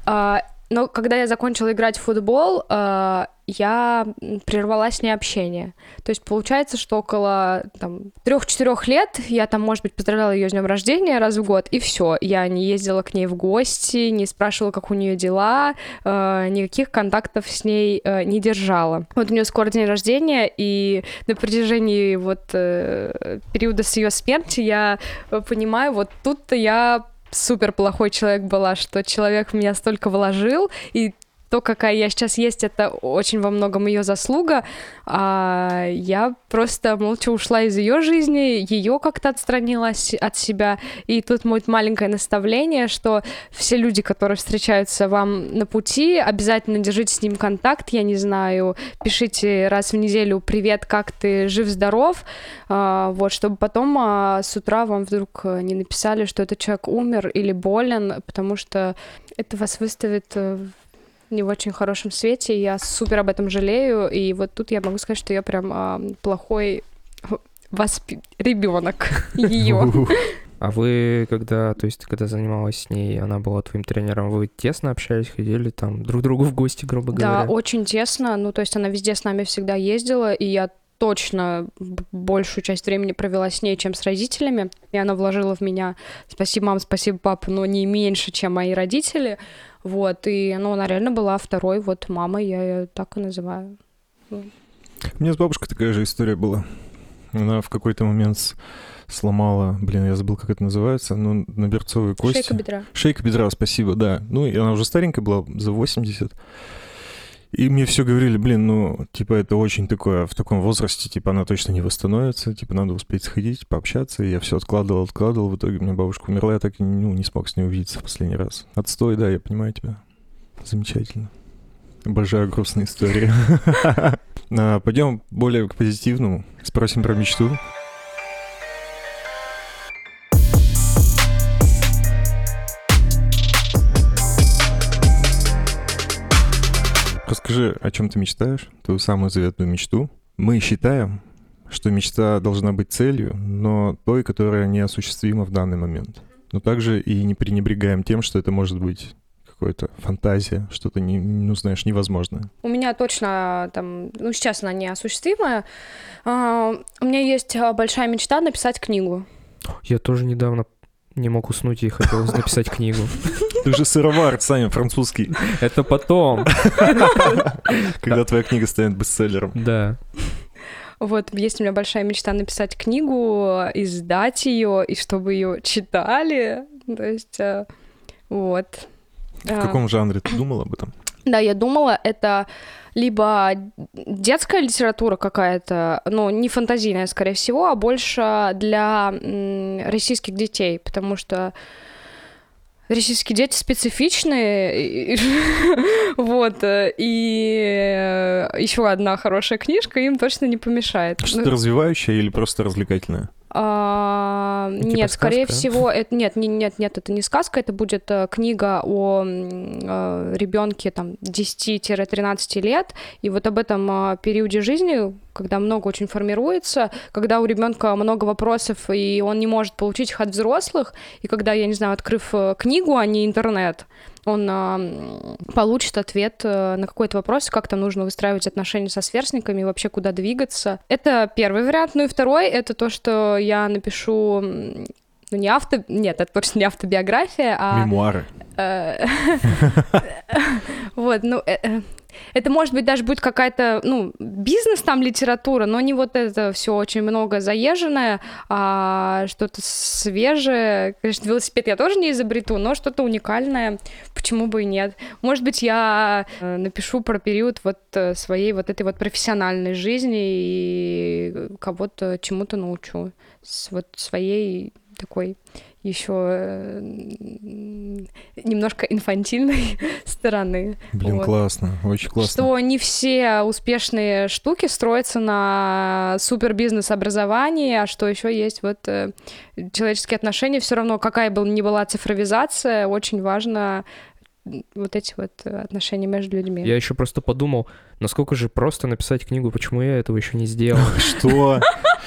Но когда я закончила играть в футбол, а, я прервала с ней общение. То есть получается, что около там, трех-четырех лет я там, может быть, поздравляла ее с днем рождения раз в год, и все. Я не ездила к ней в гости, не спрашивала, как у нее дела, а, никаких контактов с ней а, не держала. Вот у нее скоро день рождения, и на протяжении вот э, периода с ее смерти я э, понимаю, вот тут-то я супер плохой человек была, что человек в меня столько вложил, и то, какая я сейчас есть, это очень во многом ее заслуга. А я просто молча ушла из ее жизни, ее как-то отстранилась от себя. И тут будет маленькое наставление, что все люди, которые встречаются вам на пути, обязательно держите с ним контакт, я не знаю, пишите раз в неделю «Привет, как ты? Жив-здоров?» а, Вот, чтобы потом а, с утра вам вдруг не написали, что этот человек умер или болен, потому что это вас выставит э, не в очень хорошем свете, и я супер об этом жалею, и вот тут я могу сказать, что я прям а, плохой воспи... ребенок ее. А вы, когда, то есть, когда занималась с ней, она была твоим тренером, вы тесно общались, ходили там друг к другу в гости, грубо говоря? Да, очень тесно. Ну, то есть она везде с нами всегда ездила, и я точно большую часть времени провела с ней, чем с родителями. И она вложила в меня спасибо, мам, спасибо, папа, но не меньше, чем мои родители. Вот, и, ну, она реально была второй вот мамой, я ее так и называю. У меня с бабушкой такая же история была. Она в какой-то момент сломала, блин, я забыл, как это называется, ну, на берцовые кости. Шейка бедра. Шейка бедра, спасибо, да. Ну, и она уже старенькая была, за 80. И мне все говорили, блин, ну, типа, это очень такое, в таком возрасте, типа, она точно не восстановится, типа, надо успеть сходить, пообщаться. И я все откладывал, откладывал. В итоге у меня бабушка умерла, я так и ну, не смог с ней увидеться в последний раз. Отстой, да, я понимаю тебя. Замечательно. Обожаю грустные истории. А, Пойдем более к позитивному. Спросим про мечту. Расскажи, о чем ты мечтаешь, твою самую заветную мечту. Мы считаем, что мечта должна быть целью, но той, которая неосуществима в данный момент. Но также и не пренебрегаем тем, что это может быть какая-то фантазия, что-то, не, ну, знаешь, невозможное. У меня точно там, ну, сейчас она неосуществимая. А, у меня есть а, большая мечта написать книгу. Я тоже недавно не мог уснуть и хотелось написать книгу. Ты же сыровар, Саня, французский. Это потом. Когда твоя книга станет бестселлером. Да. Вот, есть у меня большая мечта написать книгу, издать ее, и чтобы ее читали. То есть, э, вот. В каком жанре ты думал об этом? Да, я думала, это либо детская литература какая-то, но не фантазийная, скорее всего, а больше для российских детей, потому что Российские дети специфичные, вот, и еще одна хорошая книжка им точно не помешает. Что-то развивающее или просто развлекательное? А, типа нет, сказка? скорее всего, это нет, нет, нет, это не сказка, это будет э, книга о э, ребенке там 10-13 лет, и вот об этом э, периоде жизни, когда много очень формируется, когда у ребенка много вопросов, и он не может получить их от взрослых, и когда, я не знаю, открыв книгу, а не интернет, он э, получит ответ э, на какой-то вопрос, как там нужно выстраивать отношения со сверстниками, вообще куда двигаться. Это первый вариант. Ну и второй — это то, что я напишу ну, не авто... Нет, это точно не автобиография, а... Мемуары. Э, вот, ну, это, может быть, даже будет какая-то, ну, бизнес там, литература, но не вот это все очень много заезженное, а что-то свежее. Конечно, велосипед я тоже не изобрету, но что-то уникальное, почему бы и нет. Может быть, я э, напишу про период вот э, своей вот этой вот профессиональной жизни и кого-то чему-то научу. С вот своей такой еще э, немножко инфантильной стороны. Блин, вот. классно, очень классно. Что не все успешные штуки строятся на супер бизнес образовании, а что еще есть вот э, человеческие отношения. Все равно, какая бы ни была цифровизация, очень важно вот эти вот отношения между людьми. Я еще просто подумал, насколько же просто написать книгу, почему я этого еще не сделал. Что?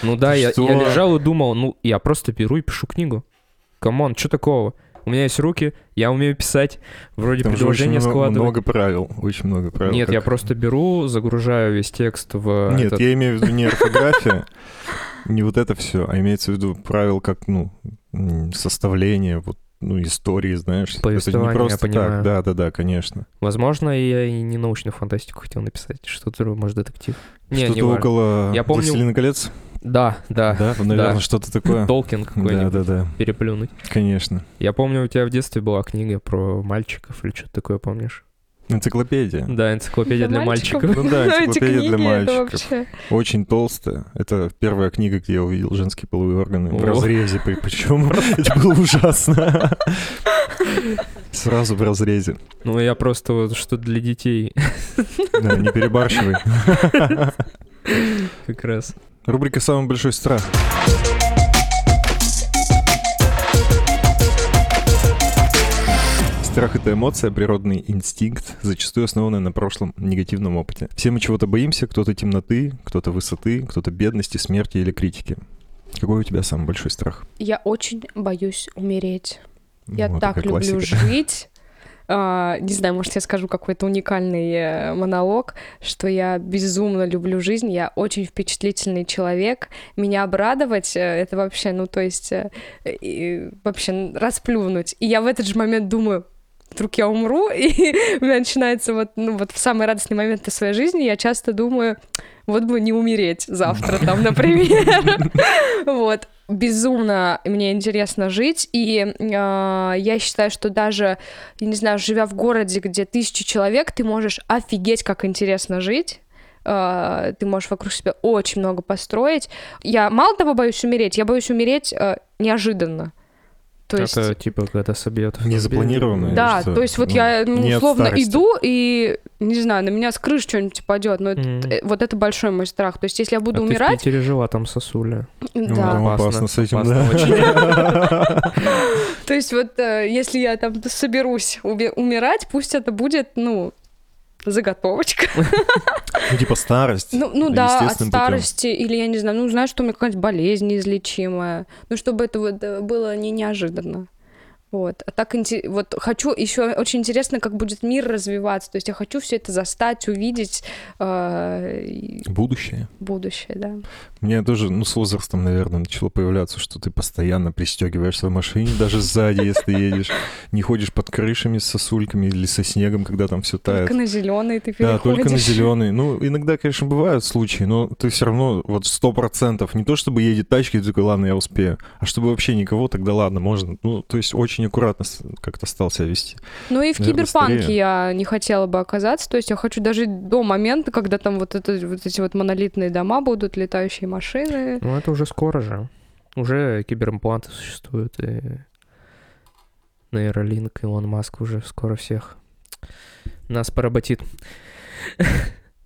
Ну да, я лежал и думал, ну я просто беру и пишу книгу. Come on, что такого? У меня есть руки, я умею писать, вроде Там предложения складывать. много правил, очень много правил. Нет, как... я просто беру, загружаю весь текст в Нет, этот... я имею в виду не орфография, не вот это все, а имеется в виду правил как, ну, составление, вот ну, истории, знаешь. Повествование, это не просто я понимаю. так. Да, да, да, конечно. Возможно, я и не научную фантастику хотел написать. Что-то, может, детектив. Не, Что-то не около я помню... «Властелина колец»? Да, да. Да, наверное, да. что-то такое. Толкин какой-нибудь. Да, да, да. Переплюнуть. Конечно. Я помню, у тебя в детстве была книга про мальчиков или что-то такое, помнишь? Энциклопедия. Да, энциклопедия для мальчиков. Ну да, энциклопедия для мальчиков. вообще... Очень толстая. Это первая книга, где я увидел женские половые органы в разрезе. Причем это было ужасно. Сразу в разрезе. Ну, я просто вот что для детей Да, не перебарщивай. как раз. Рубрика «Самый большой страх». Страх — это эмоция, природный инстинкт, зачастую основанный на прошлом негативном опыте. Все мы чего-то боимся, кто-то темноты, кто-то высоты, кто-то бедности, смерти или критики. Какой у тебя самый большой страх? Я очень боюсь умереть. Я Ну, так такая люблю классика. жить. А, не знаю, может, я скажу какой-то уникальный э, монолог, что я безумно люблю жизнь, я очень впечатлительный человек. Меня обрадовать э, это вообще, ну, то есть, э, вообще расплюнуть. И я в этот же момент думаю, вдруг я умру, и у меня начинается вот, ну, вот в самые радостные моменты своей жизни я часто думаю, вот бы не умереть завтра там, например. Вот. Безумно мне интересно жить, и э, я считаю, что даже, я не знаю, живя в городе, где тысячи человек, ты можешь офигеть, как интересно жить. Э, ты можешь вокруг себя очень много построить. Я мало того боюсь умереть, я боюсь умереть э, неожиданно. То есть... Это типа, когда собьет. Не запланированное. Да, что? то есть вот Ну, я ну, условно старости. иду и, не знаю, на меня с крыши что-нибудь упадет, но это- Мгм. э, вот это большой мой страх. То есть если я буду а умирать, ты в Питере жила, там сосуля. Ну, да. там опасно Опасно, с этим, опасно да. То есть вот э, если я там соберусь умирать, пусть это будет, ну, заготовочка. Ну, типа старость. Ну, ну да, от естественным путем. старости, или я не знаю, ну, знаешь, что у меня какая-нибудь болезнь неизлечимая. Ну, чтобы это вот э, было не неожиданно. Вот. А так вот хочу еще очень интересно, как будет мир развиваться. То есть я хочу все это застать, увидеть э, Будущее. будущее, да. Мне тоже, ну, с возрастом, наверное, начало появляться, что ты постоянно пристегиваешься в машине, даже сзади, если едешь. Не ходишь под крышами с сосульками или со снегом, когда там все тает. Только на зеленый ты Да, переходишь. только на зеленый. Ну, иногда, конечно, бывают случаи, но ты все равно вот сто процентов не то, чтобы едет тачка, и ты такой, ладно, я успею, а чтобы вообще никого, тогда ладно, можно. Ну, то есть очень аккуратно с- как-то стал себя вести. Ну и в Наверное, киберпанке я не хотела бы оказаться. То есть я хочу дожить до момента, когда там вот, это, вот эти вот монолитные дома будут, летающие машины. Ну, это уже скоро же. Уже киберимпланты существуют, и нейролинк, Илон Маск уже скоро всех нас поработит.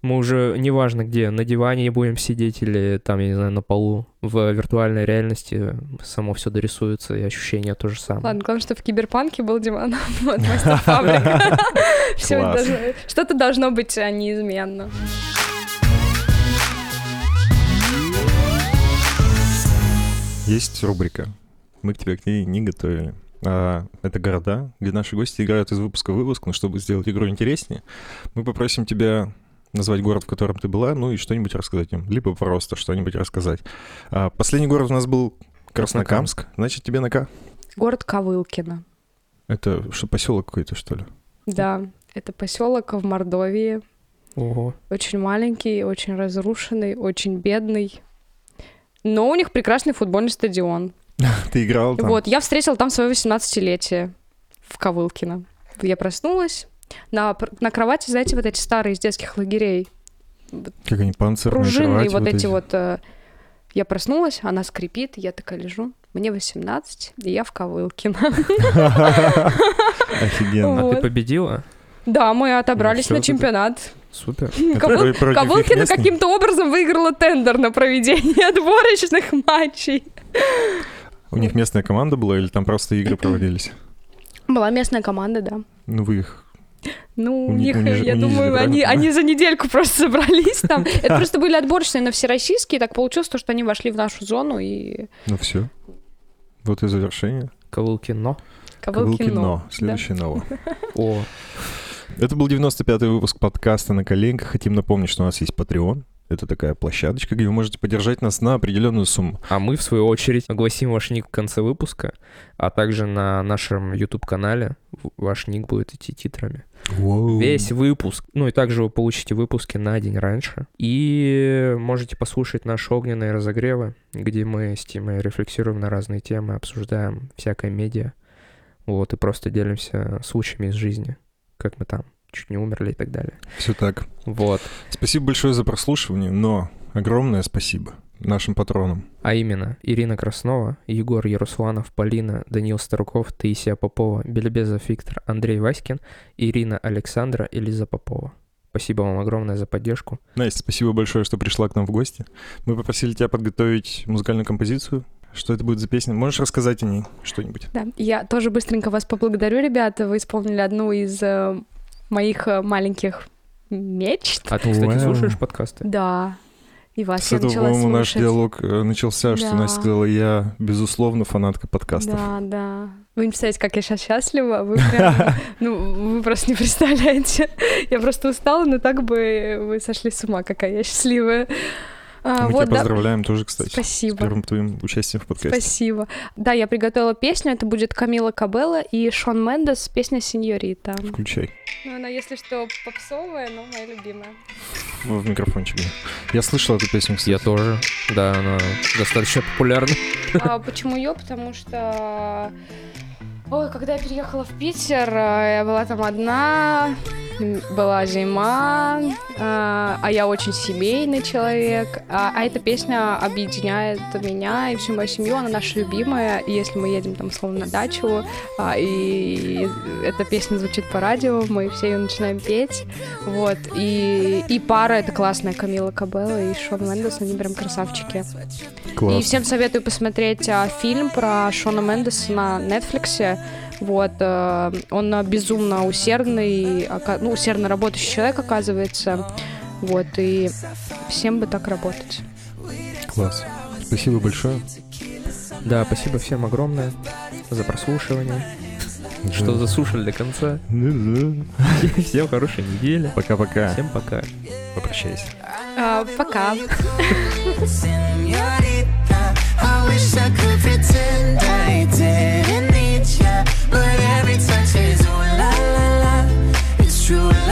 Мы уже, неважно где, на диване будем сидеть или там, я не знаю, на полу, в виртуальной реальности само все дорисуется, и ощущения то же самое. Ладно, главное, что в киберпанке был диван от мастер должно- Что-то должно быть а, неизменно. Есть рубрика. Мы к тебе к ней не готовили. А, это города, где наши гости играют из выпуска в выпуск, но чтобы сделать игру интереснее, мы попросим тебя назвать город, в котором ты была, ну и что-нибудь рассказать им. Либо просто что-нибудь рассказать. А, последний город у нас был Краснокамск. Значит, тебе на К. Город Ковылкино. Это что, поселок какой-то, что ли? Да, это поселок в Мордовии. Ого. Очень маленький, очень разрушенный, очень бедный. Но у них прекрасный футбольный стадион. Ты играл там? Вот, я встретила там свое 18-летие в Ковылкино. Я проснулась. На, на кровати, знаете, вот эти старые из детских лагерей. Как они, панцирные Пружинные кровати вот эти вот... э, Я проснулась, она скрипит, я такая лежу. Мне 18, и я в Ковылкино. Офигенно. А Вот. ты победила? Да, мы отобрались на чемпионат. Супер. Это Ковыл- про- против их Ковылкино местных? каким-то образом выиграла тендер на проведение отборочных матчей. У них местная команда была или там просто игры проводились? Была местная команда, да. Ну, вы их... Ну, у них, униж- я унизили, думаю, они, они за недельку просто собрались там. Это просто были отборочные, но всероссийские. Так получилось, то, что они вошли в нашу зону и Ну, все. Вот и завершение. Ковылкино. Ковылкино. Следующее новое. О, Это был 95-й выпуск подкаста «На коленках». Хотим напомнить, что у нас есть Patreon. Это такая площадочка, где вы можете поддержать нас на определенную сумму. А мы, в свою очередь, огласим ваш ник в конце выпуска, а также на нашем YouTube-канале ваш ник будет идти титрами. Весь выпуск. Ну и также вы получите выпуски на день раньше. И можете послушать наши огненные разогревы, где мы с Тимой рефлексируем на разные темы, обсуждаем всякое медиа. Вот, и просто делимся случаями из жизни, как мы там чуть не умерли и так далее. Все так. Вот. Спасибо большое за прослушивание, но огромное спасибо нашим патронам. А именно, Ирина Краснова, Егор Ярусланов, Полина, Даниил Старков, Таисия Попова, Белебезов Виктор, Андрей Васькин, Ирина Александра и Лиза Попова. Спасибо вам огромное за поддержку. Настя, спасибо большое, что пришла к нам в гости. Мы попросили тебя подготовить музыкальную композицию. Что это будет за песня? Можешь рассказать о ней что-нибудь? Да, я тоже быстренько вас поблагодарю, ребята. Вы исполнили одну из э, моих э, маленьких мечт. А ты, кстати, слушаешь подкасты? Да. И вас С я этого, по-моему, наш диалог э, начался, что Да. Настя сказала, я, безусловно, фанатка подкастов. Да, да. Вы не представляете, как я сейчас счастлива. Вы прям, ну, вы просто не представляете. Я просто устала, но так бы вы сошли с ума, какая я счастливая. А, Мы вот, тебя да. поздравляем тоже, кстати, с Спасибо. первым твоим участием в подкасте. Спасибо. Да, я приготовила песню. Это будет Камила Кабелла и Шон Мендес. Песня «Синьорита». Включай. Ну, она, если что, попсовая, но моя любимая. В в микрофончик. Я слышал эту песню, кстати. Я тоже. Да, она достаточно популярна. А почему ее? Потому что... Ой, когда я переехала в Питер, э, я была там одна, была зима, э, а я очень семейный человек, а, а эта песня объединяет меня и всю мою семью, она наша любимая, и если мы едем там, словно на дачу, а, и эта песня звучит по радио, мы все ее начинаем петь, вот, и, и пара это классная, Камила Кабелла и Шон Мендес, они прям красавчики. Класс. И всем советую посмотреть а, фильм про Шона Мендеса на Netflix. Вот, э, он безумно усердный, ну, усердно работающий человек, оказывается. Вот, и всем бы так работать. Класс. Спасибо большое. Да, спасибо всем огромное за прослушивание, что заслушали до конца. Всем хорошей недели. Пока-пока. Всем пока. Попрощайся. А, пока. true